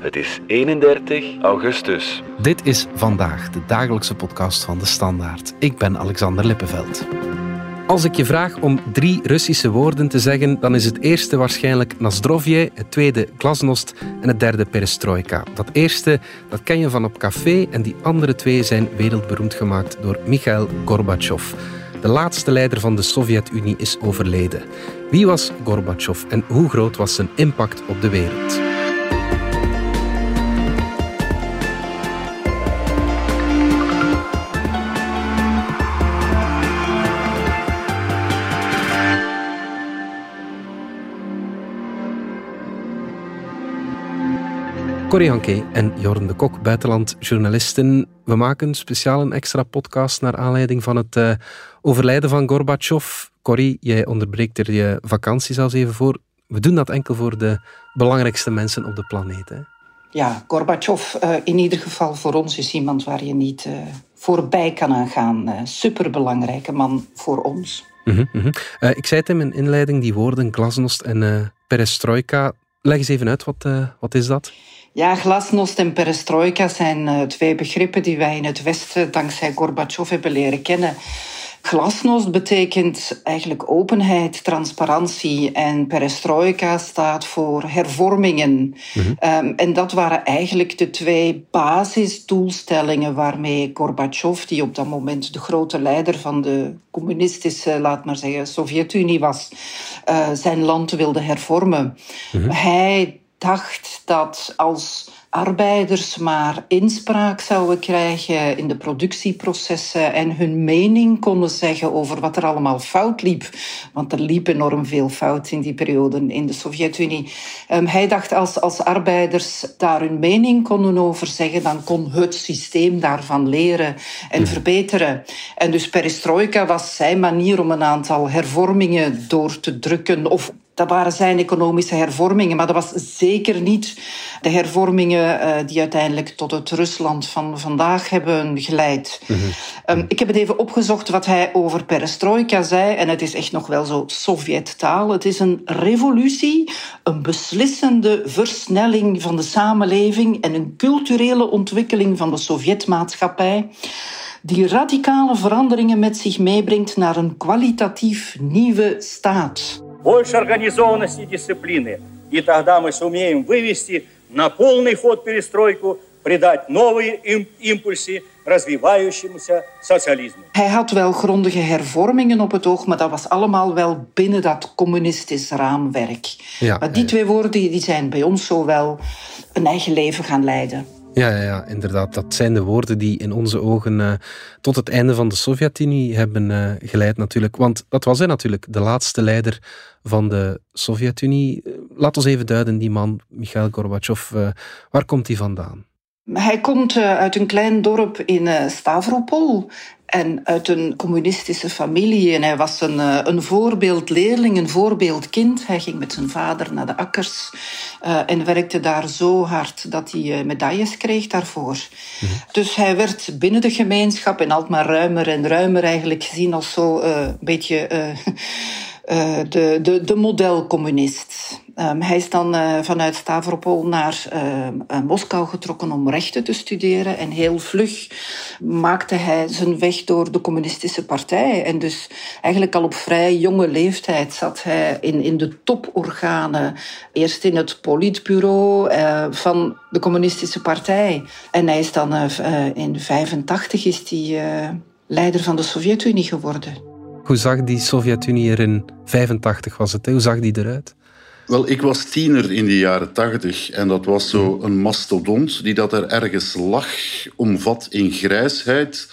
Het is 31 augustus. Dit is vandaag de dagelijkse podcast van de Standaard. Ik ben Alexander Lippenveld. Als ik je vraag om drie Russische woorden te zeggen, dan is het eerste waarschijnlijk Nazdrovje, het tweede Glasnost en het derde Perestroika. Dat eerste, dat ken je van op café en die andere twee zijn wereldberoemd gemaakt door Mikhail Gorbachev. De laatste leider van de Sovjet-Unie is overleden. Wie was Gorbachev en hoe groot was zijn impact op de wereld? Corrie Hanke en Jorn de Kok, buitenlandjournalisten. We maken speciaal een extra podcast naar aanleiding van het uh, overlijden van Gorbachev. Corrie, jij onderbreekt er je vakantie zelfs even voor. We doen dat enkel voor de belangrijkste mensen op de planeet. Hè? Ja, Gorbachev uh, in ieder geval voor ons is iemand waar je niet uh, voorbij kan gaan. Uh, superbelangrijke man voor ons. Mm -hmm, mm -hmm. ik zei het in mijn inleiding, die woorden glasnost en perestroika. Leg eens even uit, wat, wat is dat? Ja, glasnost en perestroika zijn uh, twee begrippen die wij in het Westen dankzij Gorbachev hebben leren kennen. Glasnost betekent eigenlijk openheid, transparantie en perestroika staat voor hervormingen. Mm -hmm. um, en dat waren eigenlijk de twee basisdoelstellingen waarmee Gorbachev, die op dat moment de grote leider van de communistische, laat maar zeggen, Sovjet-Unie was, uh, zijn land wilde hervormen. Mm -hmm. Hij dacht dat als arbeiders maar inspraak zouden krijgen in de productieprocessen en hun mening konden zeggen over wat er allemaal fout liep. Want er liep enorm veel fout in die periode in de Sovjet-Unie. Um, hij dacht als, als arbeiders daar hun mening konden over zeggen, dan kon het systeem daarvan leren en verbeteren. En dus perestroika was zijn manier om een aantal hervormingen door te drukken of dat waren zijn economische hervormingen, maar dat was zeker niet de hervormingen uh, die uiteindelijk tot het Rusland van vandaag hebben geleid. Mm -hmm. um, ik heb het even opgezocht wat hij over perestroika zei, en het is echt nog wel zo Sovjet-taal. Het is een revolutie, een beslissende versnelling van de samenleving en een culturele ontwikkeling van de Sovjetmaatschappij die radicale veranderingen met zich meebrengt naar een kwalitatief nieuwe staat больше организованности и дисциплины. И тогда мы сумеем вывести на полный ход перестройку, придать новые импульсы развивающемуся социализму. Hij had wel grondige hervormingen op het oog, maar dat was allemaal wel binnen dat communistisch raamwerk. Ja, maar die ja. twee woorden die zijn bij ons zo wel een eigen leven gaan leiden. Ja, ja, inderdaad. Dat zijn de woorden die in onze ogen uh, tot het einde van de Sovjet-Unie hebben uh, geleid natuurlijk. Want dat was hij natuurlijk, de laatste leider van de Sovjet-Unie. Laat ons even duiden, die man, Mikhail Gorbachev, waar komt hij vandaan? Hij komt uit een klein dorp in Stavropol. En uit een communistische familie. En hij was een, een voorbeeldleerling, een voorbeeldkind. Hij ging met zijn vader naar de akkers uh, en werkte daar zo hard dat hij medailles kreeg daarvoor. Mm-hmm. Dus hij werd binnen de gemeenschap en altijd maar ruimer en ruimer eigenlijk gezien als zo uh, een beetje de, de, de modelcommunist. Um, hij is dan uh, vanuit Stavropol naar uh, Moskou getrokken om rechten te studeren. En heel vlug maakte hij zijn weg door de communistische partij. En dus eigenlijk al op vrij jonge leeftijd zat hij in, in de toporganen. Eerst in het politbureau uh, van de communistische partij. En hij is dan in 85 is hij leider van de Sovjet-Unie geworden. Hoe zag die Sovjet-Unie er in 85 was het? Hoe zag die eruit? Wel, ik was tiener in de jaren tachtig en dat was zo een mastodont die dat er ergens lag, omvat in grijsheid.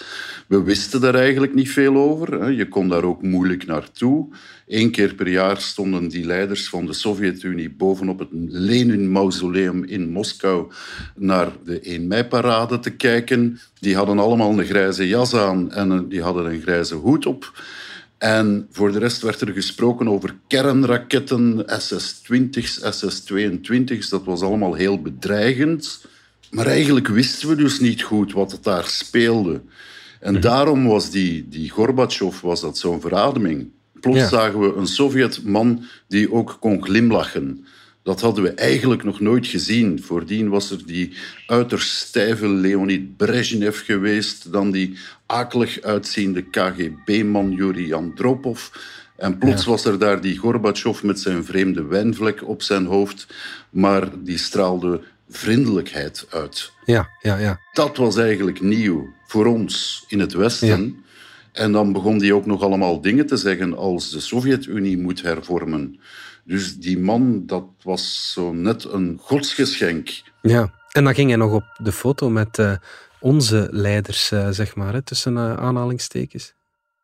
We wisten daar eigenlijk niet veel over. Je kon daar ook moeilijk naartoe. Eén keer per jaar stonden die leiders van de Sovjet-Unie bovenop het Lenin-mausoleum in Moskou naar de 1 mei-parade te kijken. Die hadden allemaal een grijze jas aan en die hadden een grijze hoed op. En voor de rest werd er gesproken over kernraketten, SS-20's, SS-22's. Dat was allemaal heel bedreigend. Maar eigenlijk wisten we dus niet goed wat het daar speelde. En mhm. daarom was die, die Gorbachev was dat zo'n verademing. Plots ja. zagen we een Sovjetman die ook kon glimlachen. Dat hadden we eigenlijk nog nooit gezien. Voordien was er die uiterst stijve Leonid Brezhnev geweest, dan die akelig uitziende KGB-man Yuri Andropov. En plots was er daar die Gorbachev met zijn vreemde wijnvlek op zijn hoofd, maar die straalde vriendelijkheid uit. Ja, ja, ja. Dat was eigenlijk nieuw voor ons in het Westen. En dan begon hij ook nog allemaal dingen te zeggen als de Sovjet-Unie moet hervormen. Dus die man, dat was zo net een godsgeschenk. Ja, en dan ging hij nog op de foto met uh, onze leiders, uh, zeg maar, hè, tussen uh, aanhalingstekens.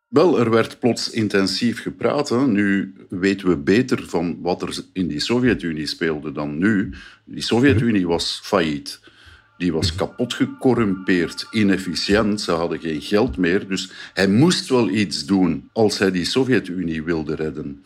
Wel, er werd plots intensief gepraat. Hè. Nu weten we beter van wat er in die Sovjet-Unie speelde dan nu. Die Sovjet-Unie was failliet. Die was kapot gecorrumpeerd, inefficiënt, ze hadden geen geld meer. Dus hij moest wel iets doen als hij die Sovjet-Unie wilde redden.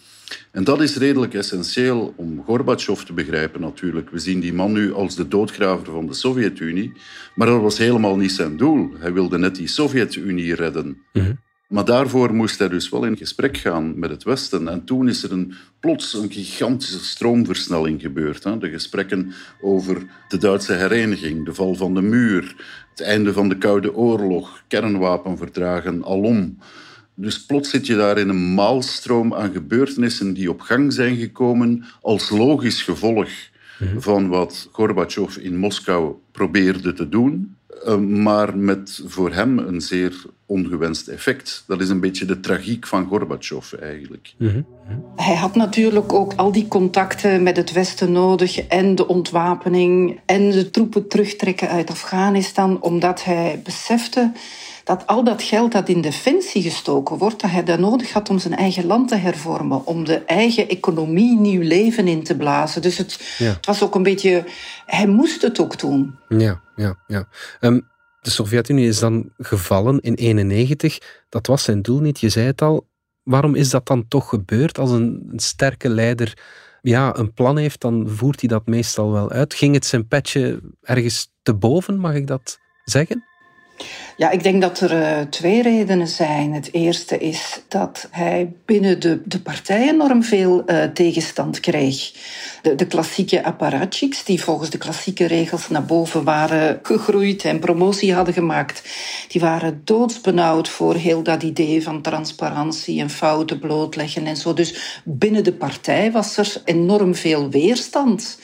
En dat is redelijk essentieel om Gorbachev te begrijpen natuurlijk. We zien die man nu als de doodgraver van de Sovjet-Unie, maar dat was helemaal niet zijn doel. Hij wilde net die Sovjet-Unie redden. Mm maar daarvoor moest hij dus wel in gesprek gaan met het Westen. En toen is er een, plots een gigantische stroomversnelling gebeurd. Hè. De gesprekken over de Duitse hereniging, de val van de muur, het einde van de Koude Oorlog, kernwapenverdragen, alom. Dus plots zit je daar in een maalstroom aan gebeurtenissen die op gang zijn gekomen als logisch gevolg mhm. van wat Gorbachev in Moskou probeerde te doen. Eh, maar met voor hem een zeer ongewenst effect. Dat is een beetje de tragiek van Gorbachev eigenlijk. Mhm. Hij had natuurlijk ook al die contacten met het Westen nodig en de ontwapening en de troepen terugtrekken uit Afghanistan, omdat hij besefte dat al dat geld dat in defensie gestoken wordt, dat hij dat nodig had om zijn eigen land te hervormen, om de eigen economie nieuw leven in te blazen. Dus het, het was ook een beetje, hij moest het ook doen. Ja, ja, ja. Um, de Sovjet-Unie is dan gevallen in 1991. Dat was zijn doel niet, je zei het al. Waarom is dat dan toch gebeurd? Als een, een sterke leider ja, een plan heeft, dan voert hij dat meestal wel uit. Ging het zijn petje ergens te boven, mag ik dat zeggen? Ja, ik denk dat er uh, twee redenen zijn. Het eerste is dat hij binnen de, de partij enorm veel uh, tegenstand kreeg. De, de klassieke apparatchiks, die volgens de klassieke regels naar boven waren gegroeid en promotie hadden gemaakt, die waren doodsbenauwd voor heel dat idee van transparantie en fouten blootleggen en zo. Dus binnen de partij was er enorm veel weerstand.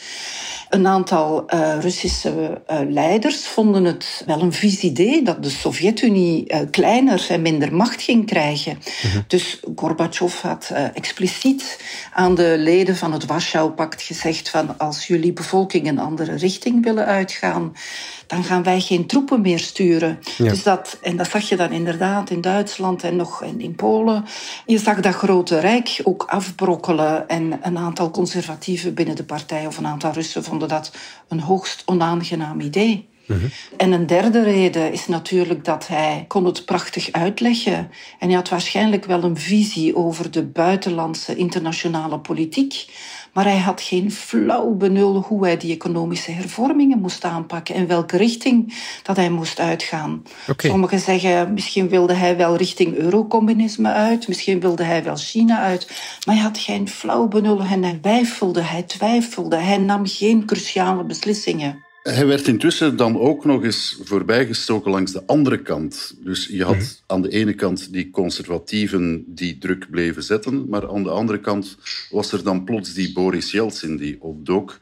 Een aantal uh, Russische uh, leiders vonden het wel een vies idee dat de Sovjet-Unie uh, kleiner en minder macht ging krijgen. Mhm. Dus Gorbachev had expliciet aan de leden van het Warschau-pact gezegd van als jullie bevolking een andere richting willen uitgaan, dan gaan wij geen troepen meer sturen. Dus dat, en dat zag je dan inderdaad in Duitsland en nog in Polen. Je zag dat grote rijk ook afbrokkelen en een aantal conservatieven binnen de partij of een aantal Russen vonden dat een hoogst onaangenaam idee. Mhm. En een derde reden is natuurlijk dat hij kon het prachtig uitleggen. En hij had waarschijnlijk wel een visie over de buitenlandse internationale politiek. Maar hij had geen flauw benul hoe hij die economische hervormingen moest aanpakken en welke richting dat hij moest uitgaan. Sommigen zeggen misschien wilde hij wel richting eurocommunisme uit, misschien wilde hij wel China uit, maar hij had geen flauw benul en hij twijfelde, hij twijfelde, hij nam geen cruciale beslissingen. Hij werd intussen dan ook nog eens voorbijgestoken langs de andere kant. Dus je had mhm. aan de ene kant die conservatieven die druk bleven zetten, maar aan de andere kant was er dan plots die Boris Yeltsin die opdook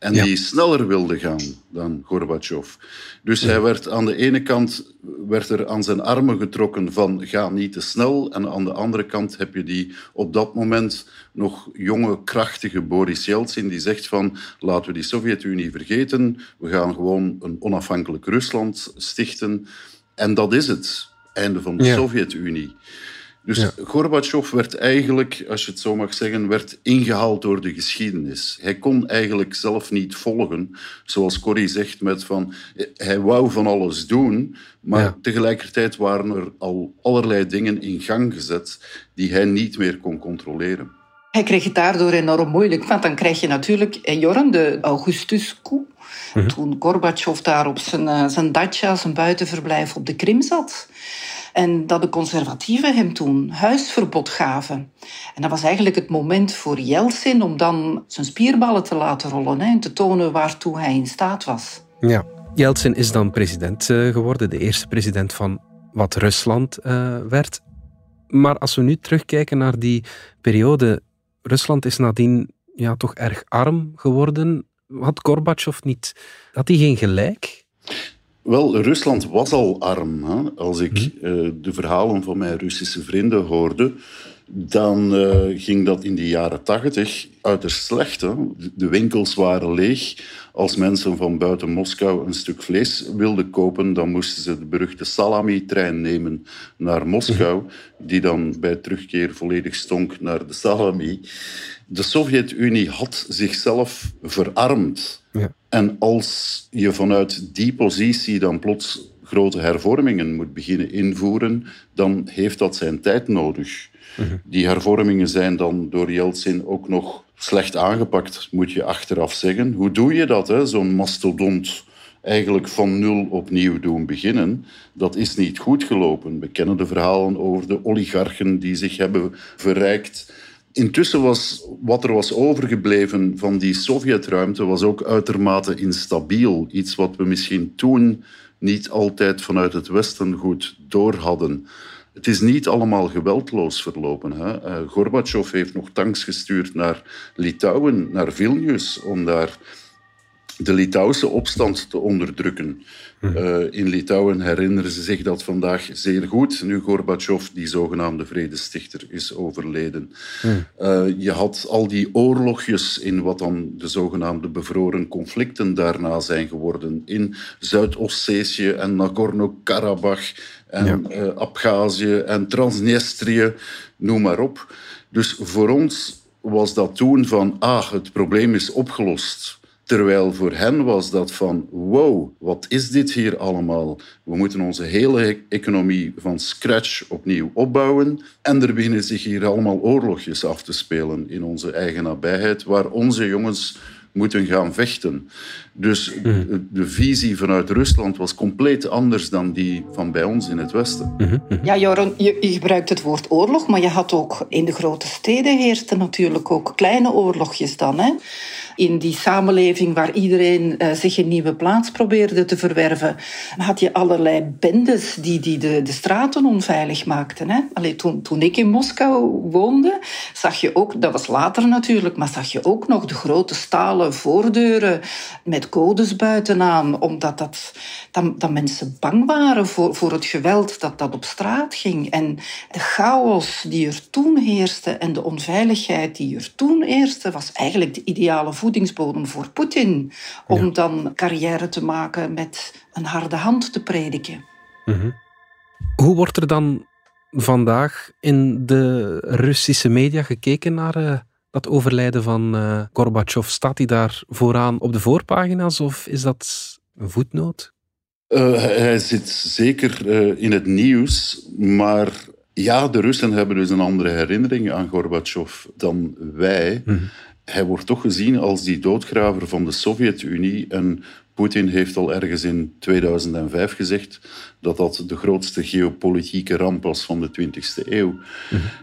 en die sneller wilde gaan dan Gorbachev. Dus hij werd aan de ene kant werd er aan zijn armen getrokken van ga niet te snel. En aan de andere kant heb je die op dat moment nog jonge, krachtige Boris Yeltsin die zegt van laten we die Sovjet-Unie vergeten. We gaan gewoon een onafhankelijk Rusland stichten. En dat is het. Einde van de Sovjet-Unie. Dus ja. Gorbachev werd eigenlijk, als je het zo mag zeggen, werd ingehaald door de geschiedenis. Hij kon eigenlijk zelf niet volgen, zoals Corrie zegt, met van, hij wou van alles doen, maar tegelijkertijd waren er al allerlei dingen in gang gezet die hij niet meer kon controleren. Hij kreeg het daardoor enorm moeilijk, want dan krijg je natuurlijk Jorn, de Augustus-coup. Mhm. Toen Gorbachev daar op zijn, eh, zijn dacha, zijn buitenverblijf op de Krim zat. En dat de conservatieven hem toen huisverbod gaven. En dat was eigenlijk het moment voor Yeltsin om dan zijn spierballen te laten rollen en te tonen waartoe hij in staat was. Ja, Yeltsin is dan president eh, geworden, de eerste president van wat Rusland uh, werd. Maar als we nu terugkijken naar die periode, Rusland is nadien ja, toch erg arm geworden. Had Gorbachev niet, had hij geen gelijk? Wel, Rusland was al arm. Hè? Als ik uh, de verhalen van mijn Russische vrienden hoorde, dan uh, ging dat in de jaren tachtig uiterst slecht. Hè? De winkels waren leeg. Als mensen van buiten Moskou een stuk vlees wilden kopen, dan moesten ze de beruchte salami-trein nemen naar Moskou, die dan bij terugkeer volledig stonk naar de salami. De Sovjet-Unie had zichzelf verarmd. Ja. En als je vanuit die positie dan plots grote hervormingen moet beginnen invoeren, dan heeft dat zijn tijd nodig. Die hervormingen zijn dan door Yeltsin ook nog slecht aangepakt, moet je achteraf zeggen. Hoe doe je dat, zo'n mastodont? Eigenlijk van nul opnieuw doen beginnen, dat is niet goed gelopen. We kennen de verhalen over de oligarchen die zich hebben verrijkt. Intussen was wat er was overgebleven van die Sovjetruimte was ook uitermate instabiel. Iets wat we misschien toen niet altijd vanuit het Westen goed door hadden. Het is niet allemaal geweldloos verlopen. Hè. Uh, Gorbachev heeft nog tanks gestuurd naar Litouwen, naar Vilnius, om daar de Litouwse opstand te onderdrukken. Hm. Uh, in Litouwen herinneren ze zich dat vandaag zeer goed, nu Gorbachev, die zogenaamde vredestichter, is overleden. Hm. Uh, je had al die oorlogjes in wat dan de zogenaamde bevroren conflicten daarna zijn geworden. In Zuid-Ossetië en Nagorno-Karabakh en ja. uh, Abhazie en Transnistrië, noem maar op. Dus voor ons was dat toen van, ah, het probleem is opgelost. Terwijl voor hen was dat van, wow, wat is dit hier allemaal? We moeten onze hele economie van scratch opnieuw opbouwen. En er beginnen zich hier allemaal oorlogjes af te spelen in onze eigen nabijheid, waar onze jongens moeten gaan vechten. Dus mhm. de visie vanuit Rusland was compleet anders dan die van bij ons in het Westen. Mhm, mhm. Ja, Joran, je, je, gebruikt het woord oorlog, maar je had ook in de grote steden heersten natuurlijk ook kleine oorlogjes dan. Hè? In die samenleving waar iedereen uh, zich een nieuwe plaats probeerde te verwerven, had je allerlei bendes die, die de, de straten onveilig maakten. Hè? Toen, toen ik in Moskou woonde, zag je ook, dat was later natuurlijk, maar zag je ook nog de grote stalen voordeuren met codes buitenaan, omdat dat, dat, mensen bang waren voor, voor het geweld dat, dat op straat ging. En de chaos die er toen heerste en de onveiligheid die er toen heerste, was eigenlijk de ideale voedingsbodem voor Poetin. Om dan carrière te maken met een harde hand te prediken. Mhm. Hoe wordt er dan vandaag in de Russische media gekeken naar uh, dat overlijden van uh, Gorbachev? Staat hij daar vooraan op de voorpagina's of is dat een voetnoot? Uh, hij zit zeker in het nieuws, maar ja, de Russen hebben dus een andere herinnering aan Gorbachev dan wij. Mhm hij wordt toch gezien als die doodgraver van de Sovjet-Unie. En Poetin heeft al ergens in 2005 gezegd dat dat de grootste geopolitieke ramp was van de 20e eeuw.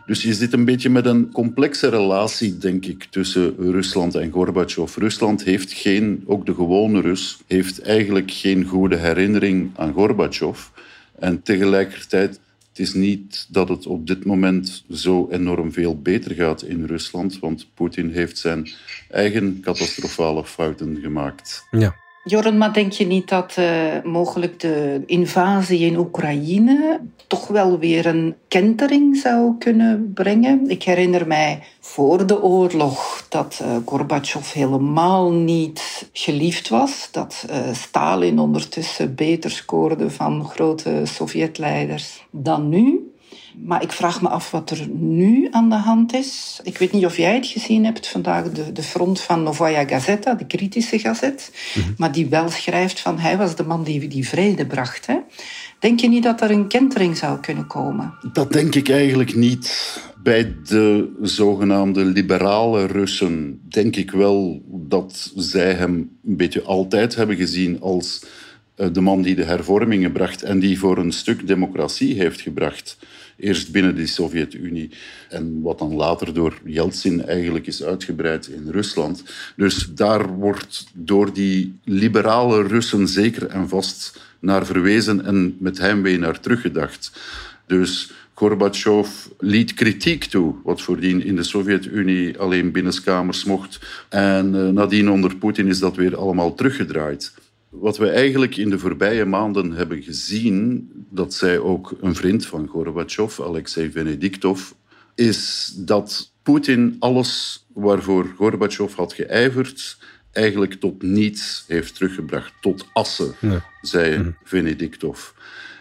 Dus je zit een beetje met een complexe relatie, denk ik, tussen Rusland en Gorbachev. Rusland heeft geen, ook de gewone Rus, heeft eigenlijk geen goede herinnering aan Gorbachev. En tegelijkertijd het is niet dat het op dit moment zo enorm veel beter gaat in Rusland, want Poetin heeft zijn eigen catastrofale fouten gemaakt. Ja. Joren, maar denk je niet dat uh, mogelijk de invasie in Oekraïne toch wel weer een kentering zou kunnen brengen? Ik herinner mij voor de oorlog dat uh, Gorbachev helemaal niet geliefd was. Dat uh, Stalin ondertussen beter scoorde van grote Sovjetleiders dan nu. Maar ik vraag me af wat er nu aan de hand is. Ik weet niet of jij het gezien hebt vandaag, de, de front van Novaya Gazeta, de kritische gazet. Mhm. Maar die wel schrijft van hij was de man die die vrede bracht. Hè? Denk je niet dat er een kentering zou kunnen komen? Dat denk ik eigenlijk niet. Bij de zogenaamde liberale Russen denk ik wel dat zij hem een beetje altijd hebben gezien als eh, de man die de hervormingen bracht en die voor een stuk democratie heeft gebracht. Eerst binnen de Sovjet-Unie en wat dan later door Yeltsin eigenlijk is uitgebreid in Rusland. Dus daar wordt door die liberale Russen zeker en vast naar verwezen en met heimwee naar teruggedacht. Dus Gorbachev liet kritiek toe, wat voordien in de Sovjet-Unie alleen binnenskamers mocht. En uh, nadien onder Poetin is dat weer allemaal teruggedraaid. Wat we eigenlijk in de voorbije maanden hebben gezien, dat zij ook een vriend van Gorbachev, Alexei Venediktov, is dat Poetin alles waarvoor Gorbachev had geijverd, eigenlijk tot niets heeft teruggebracht, tot assen, zei mhm. Venediktov.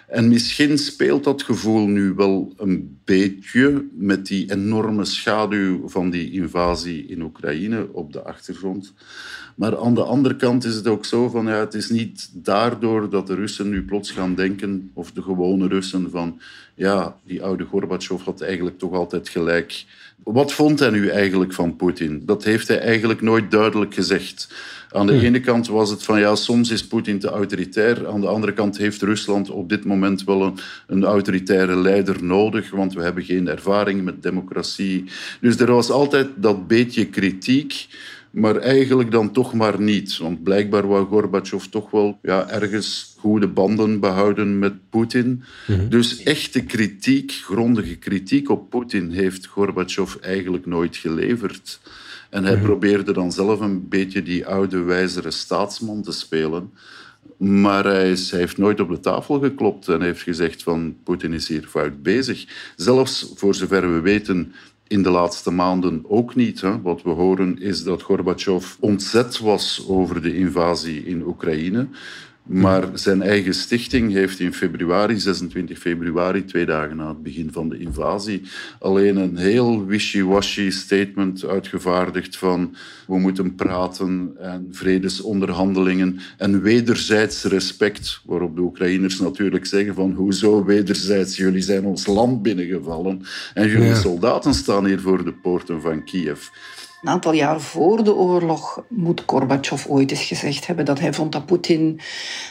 En misschien speelt dat gevoel nu wel een beetje met die enorme schaduw van die invasie in Oekraïne op de achtergrond. Maar aan de andere kant is het ook zo van, ja, het is niet daardoor dat de Russen nu plots gaan denken, of de gewone Russen, van ja, die oude Gorbachev had eigenlijk toch altijd gelijk. Wat vond hij nu eigenlijk van Poetin? Dat heeft hij eigenlijk nooit duidelijk gezegd. Aan de ene kant was het van ja, soms is Poetin te autoritair. Aan de andere kant heeft Rusland op dit moment wel een, een autoritaire leider nodig, want we hebben geen ervaring met democratie. Dus er was altijd dat beetje kritiek maar eigenlijk dan toch maar niet. Want blijkbaar wou Gorbachev toch wel ja, ergens goede banden behouden met Poetin. Mhm. Dus echte kritiek, grondige kritiek op Poetin heeft Gorbachev eigenlijk nooit geleverd. En hij mhm. probeerde dan zelf een beetje die oude, wijzere staatsman te spelen. Maar hij, is, hij, heeft nooit op de tafel geklopt en heeft gezegd van Poetin is hier fout bezig. Zelfs, voor zover we weten, in de laatste maanden ook niet. Hè. Wat we horen is dat Gorbachev ontzet was over de invasie in Oekraïne. Maar zijn eigen stichting heeft in februari, 26 februari, twee dagen na het begin van de invasie, alleen een heel wishy-washy statement uitgevaardigd van we moeten praten en vredesonderhandelingen en wederzijds respect, waarop de Oekraïners natuurlijk zeggen van hoezo wederzijds, jullie zijn ons land binnengevallen en jullie soldaten staan hier voor de poorten van Kiev. Een aantal jaar voor de oorlog moet Gorbachev ooit eens gezegd hebben dat hij vond dat Poetin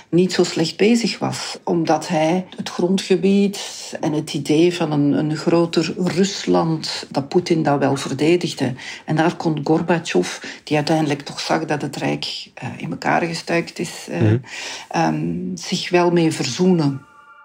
niet zo slecht bezig was. Omdat hij het grondgebied en het idee van een, een groter Rusland, dat Poetin dat wel verdedigde. En daar kon Gorbachev, die uiteindelijk toch zag dat het Rijk uh, in elkaar gestuikt is, uh, mm um, zich wel mee verzoenen.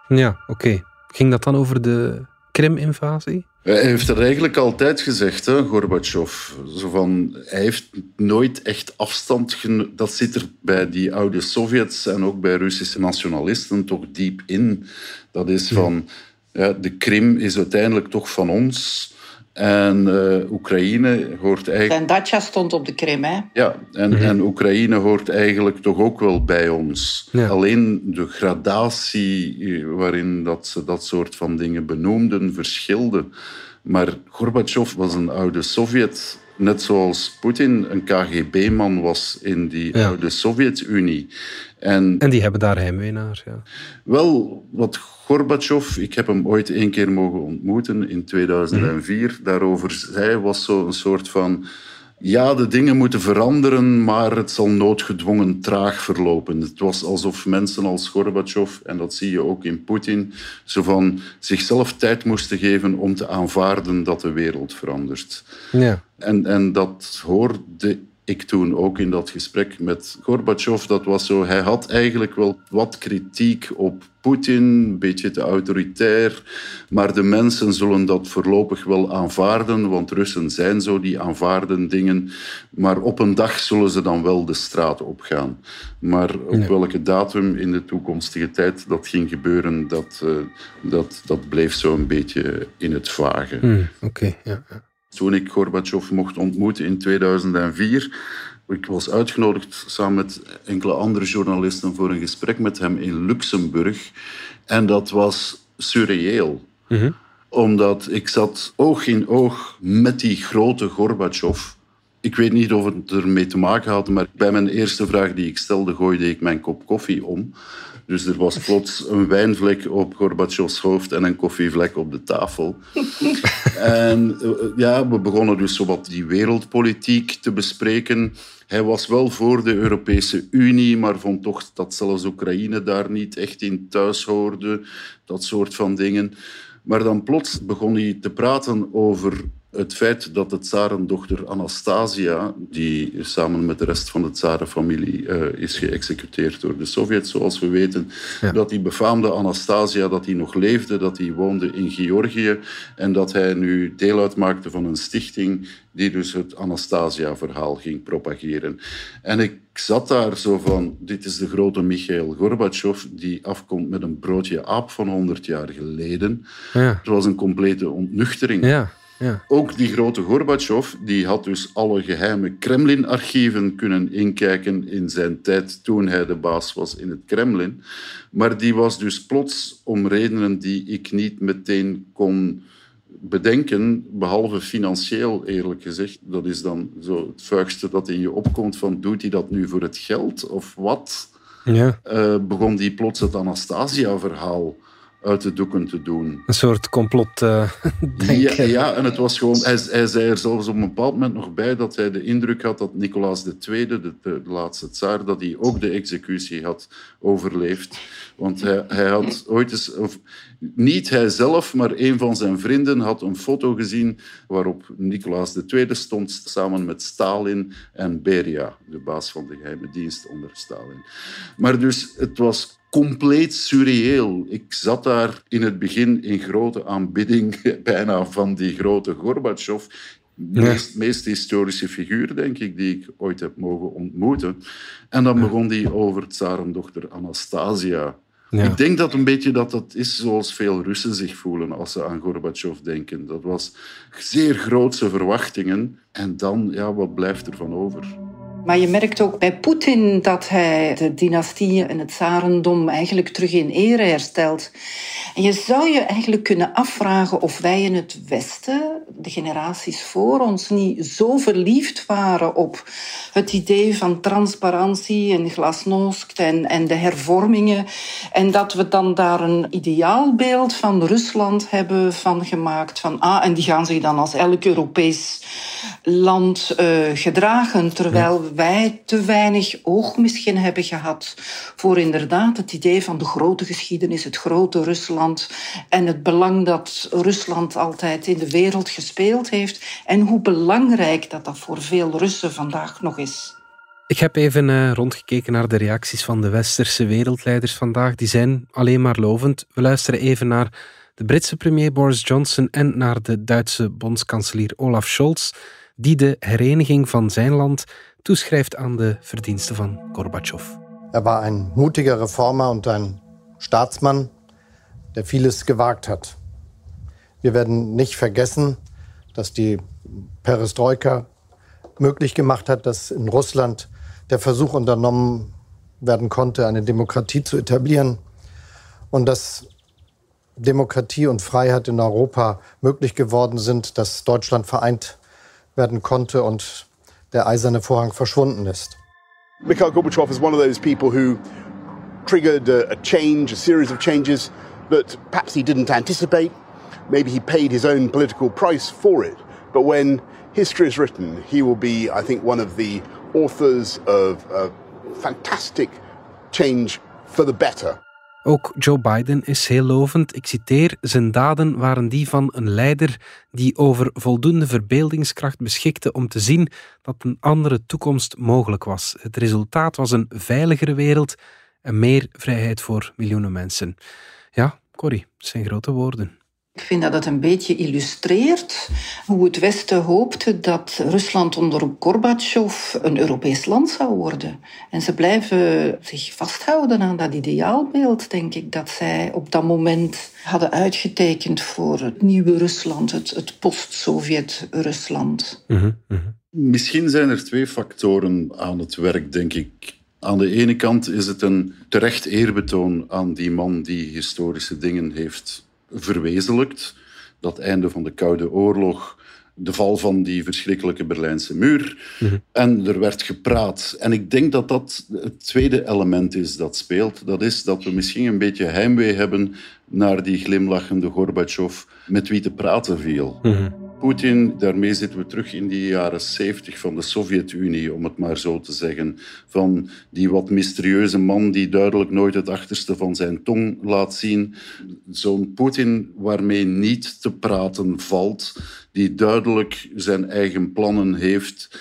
Ja, oké. Okay. Ging dat dan over de Krim-invasie? Hij heeft er eigenlijk altijd gezegd, hè, Gorbachev. Zo van, hij heeft nooit echt afstand genomen. Dat zit er bij die oude Sovjets en ook bij Russische nationalisten toch diep in. Dat is van, ja, de Krim is uiteindelijk toch van ons. En uh, Oekraïne hoort eigenlijk... Zijn dacha stond op de Krim, hè? Ja, en, mhm. en Oekraïne hoort eigenlijk toch ook wel bij ons. Alleen de gradatie eh, waarin dat ze dat soort van dingen benoemden verschilde. Maar Gorbachev was een oude Sovjet net zoals Poetin een KGB-man was in die oude Sovjet-Unie. En, en die hebben daar heimwee naar, ja. Wel, wat Gorbachev, ik heb hem ooit één keer mogen ontmoeten in 2004, mhm. daarover zei, was zo een soort van ja, de dingen moeten veranderen, maar het zal noodgedwongen traag verlopen. Het was alsof mensen als Gorbachev, en dat zie je ook in Poetin, zo van zichzelf tijd moesten geven om te aanvaarden dat de wereld verandert. Ja. En, en dat hoorde ik toen ook in dat gesprek met Gorbachev, dat was zo, hij had eigenlijk wel wat kritiek op Poetin, een beetje te autoritair, maar de mensen zullen dat voorlopig wel aanvaarden, want Russen zijn zo, die aanvaarden dingen, maar op een dag zullen ze dan wel de straat opgaan. Maar op welke datum in de toekomstige tijd dat ging gebeuren, dat, uh, dat, dat bleef zo een beetje in het vage. Hmm, oké, ja. Toen ik Gorbachev mocht ontmoeten in 2004, ik was uitgenodigd samen met enkele andere journalisten voor een gesprek met hem in Luxemburg. En dat was surreëel. Mhm. Omdat ik zat oog in oog met die grote Gorbachev. Ik weet niet of het ermee te maken had, maar bij mijn eerste vraag die ik stelde, gooide ik mijn kop koffie om. Dus er was plots een wijnvlek op Gorbachevs hoofd en een koffievlek op de tafel. en eh, ja, we begonnen dus wat die wereldpolitiek te bespreken. Hij was wel voor de Europese Unie, maar vond toch dat zelfs Oekraïne daar niet echt in thuis hoorde. Dat soort van dingen. Maar dan plots begon hij te praten over het feit dat de tsarendochter Anastasia, die samen met de rest van de tsarenfamilie uh, is geëxecuteerd door de Sovjets, zoals we weten, dat die befaamde Anastasia, dat hij nog leefde, dat hij woonde in Georgië en dat hij nu deel uitmaakte van een stichting die dus het Anastasia-verhaal ging propageren. En ik zat daar zo van, dit is de grote Michail Gorbachev die afkomt met een broodje aap van 100 jaar geleden. Ja. Het was een complete ontnuchtering. Ja. Ja. Ook die grote Gorbachev die had dus alle geheime Kremlin-archieven kunnen inkijken in zijn tijd toen hij de baas was in het Kremlin. Maar die was dus plots om redenen die ik niet meteen kon bedenken, behalve financieel eerlijk gezegd. Dat is dan zo het vuigste dat in je opkomt van doet hij dat nu voor het geld of wat? Ja. Uh, begon die plots het Anastasia-verhaal uit de doeken te doen. Een soort complot uh, ja, ja, en het was gewoon... Hij, hij, zei er zelfs op een bepaald moment nog bij dat hij de indruk had dat Nicolaas II, de, de, de laatste tsaar, dat hij ook de executie had overleefd. Want hij, hij had ooit eens... Of, niet hij zelf, maar een van zijn vrienden had een foto gezien waarop Nicolaas II stond samen met Stalin en Beria, de baas van de geheime dienst onder Stalin. Maar dus het was compleet surreëel. Ik zat daar in het begin in grote aanbidding bijna van die grote Gorbachev. De meest, meest, historische figuur, denk ik, die ik ooit heb mogen ontmoeten. En dan begon die over tsarenddochter Anastasia. Ik denk dat een beetje dat dat is zoals veel Russen zich voelen als ze aan Gorbachev denken. Dat was zeer grootse verwachtingen. En dan, ja, wat blijft er van over? Maar je merkt ook bij Poetin dat hij de dynastie en het tsarendom eigenlijk terug in ere herstelt. En je zou je eigenlijk kunnen afvragen of wij in het Westen, de generaties voor ons, niet zo verliefd waren op het idee van transparantie en glasnost en, en de hervormingen. En dat we dan daar een ideaalbeeld van Rusland hebben van gemaakt. Van, ah, en die gaan zich dan als elk Europees land uh, gedragen. Terwijl wij te weinig oog misschien hebben gehad voor inderdaad het idee van de grote geschiedenis, het grote Rusland en het belang dat Rusland altijd in de wereld gespeeld heeft en hoe belangrijk dat dat voor veel Russen vandaag nog is. Ik heb even uh, rondgekeken naar de reacties van de westerse wereldleiders vandaag. Die zijn alleen maar lovend. We luisteren even naar de Britse premier Boris Johnson en naar de Duitse bondskanselier Olaf Scholz, die de hereniging van zijn land toeschrijft aan de verdiensten van Gorbatschow. Er war ein mutiger Reformer und ein Staatsmann, der vieles gewagt hat. Wir werden nicht vergessen, dass die Perestroika möglich gemacht hat, dass in Russland der Versuch unternommen werden konnte, eine Demokratie zu etablieren und dass Demokratie und Freiheit in Europa möglich geworden sind, dass Deutschland vereint werden konnte und der eiserne Vorhang verschwunden ist. Mikhail Gorbachev is one of those people who triggered a, a change, a series of changes that perhaps he didn't anticipate. Maybe he paid his own political price for it. But when history is written, he will be, I think, one of the authors of a fantastic change for the better. Ook Joe Biden is heel lovend. Ik citeer: Zijn daden waren die van een leider die over voldoende verbeeldingskracht beschikte om te zien dat een andere toekomst mogelijk was. Het resultaat was een veiligere wereld en meer vrijheid voor miljoenen mensen. Ja, Corrie, zijn grote woorden. Ik vind dat het een beetje illustreert hoe het Westen hoopte dat Rusland onder Gorbachev een Europees land zou worden. En ze blijven zich vasthouden aan dat ideaalbeeld, denk ik, dat zij op dat moment hadden uitgetekend voor het nieuwe Rusland, het, het post-Sovjet-Rusland. Mhm, mhm. Misschien zijn er twee factoren aan het werk, denk ik. Aan de ene kant is het een terecht eerbetoon aan die man die historische dingen heeft verwezenlijkt. Dat einde van de Koude Oorlog, de val van die verschrikkelijke Berlijnse muur. Mhm. En er werd gepraat. En ik denk dat dat het tweede element is dat speelt. Dat is dat we misschien een beetje heimwee hebben naar die glimlachende Gorbachev met wie te praten viel. Mhm. Poetin, daarmee zitten we terug in die jaren 70 van de Sovjet-Unie, om het maar zo te zeggen. Van die wat mysterieuze man die duidelijk nooit het achterste van zijn tong laat zien. Zo'n Poetin waarmee niet te praten valt, die duidelijk zijn eigen plannen heeft.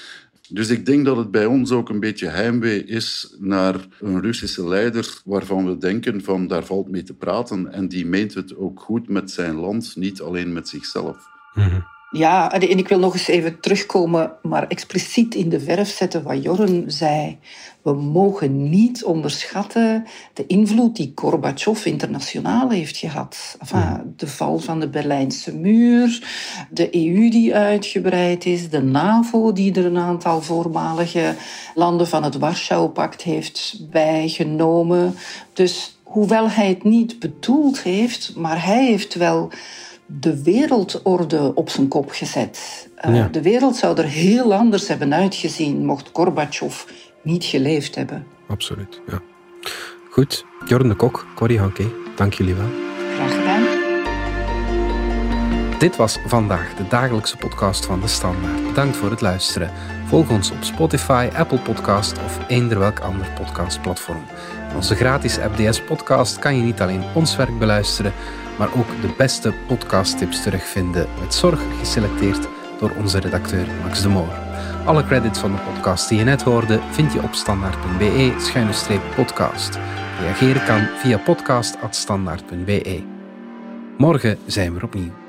Dus ik denk dat het bij ons ook een beetje heimwee is naar een Russische leider waarvan we denken van daar valt mee te praten. En die meent het ook goed met zijn land, niet alleen met zichzelf. Mm ja, en ik wil nog eens even terugkomen, maar expliciet in de verf zetten wat Jorren zei. We mogen niet onderschatten de invloed die Gorbachev internationaal heeft gehad. Enfin, de val van de Berlijnse muur, de EU die uitgebreid is, de NAVO die er een aantal voormalige landen van het Warschau-pact heeft bijgenomen. Dus hoewel hij het niet bedoeld heeft, maar hij heeft wel de wereldorde op zijn kop gezet. Uh, De wereld zou er heel anders hebben uitgezien mocht Gorbachev niet geleefd hebben. Absoluut, ja. Goed, Jorn de Kok, Corrie Hanke, dank jullie wel. Graag gedaan. Dit was vandaag de dagelijkse podcast van De Standaard. Bedankt voor het luisteren. Volg ons op Spotify, Apple Podcast of eender welk ander podcastplatform. In onze gratis FDS podcast kan je niet alleen ons werk beluisteren, maar ook de beste podcasttips terugvinden met zorg geselecteerd door onze redacteur Max de Moor. Alle credits van de podcast die je net hoorde vind je op standaard.be-podcast. Reageren kan via podcast.standaard.be. Morgen zijn we opnieuw.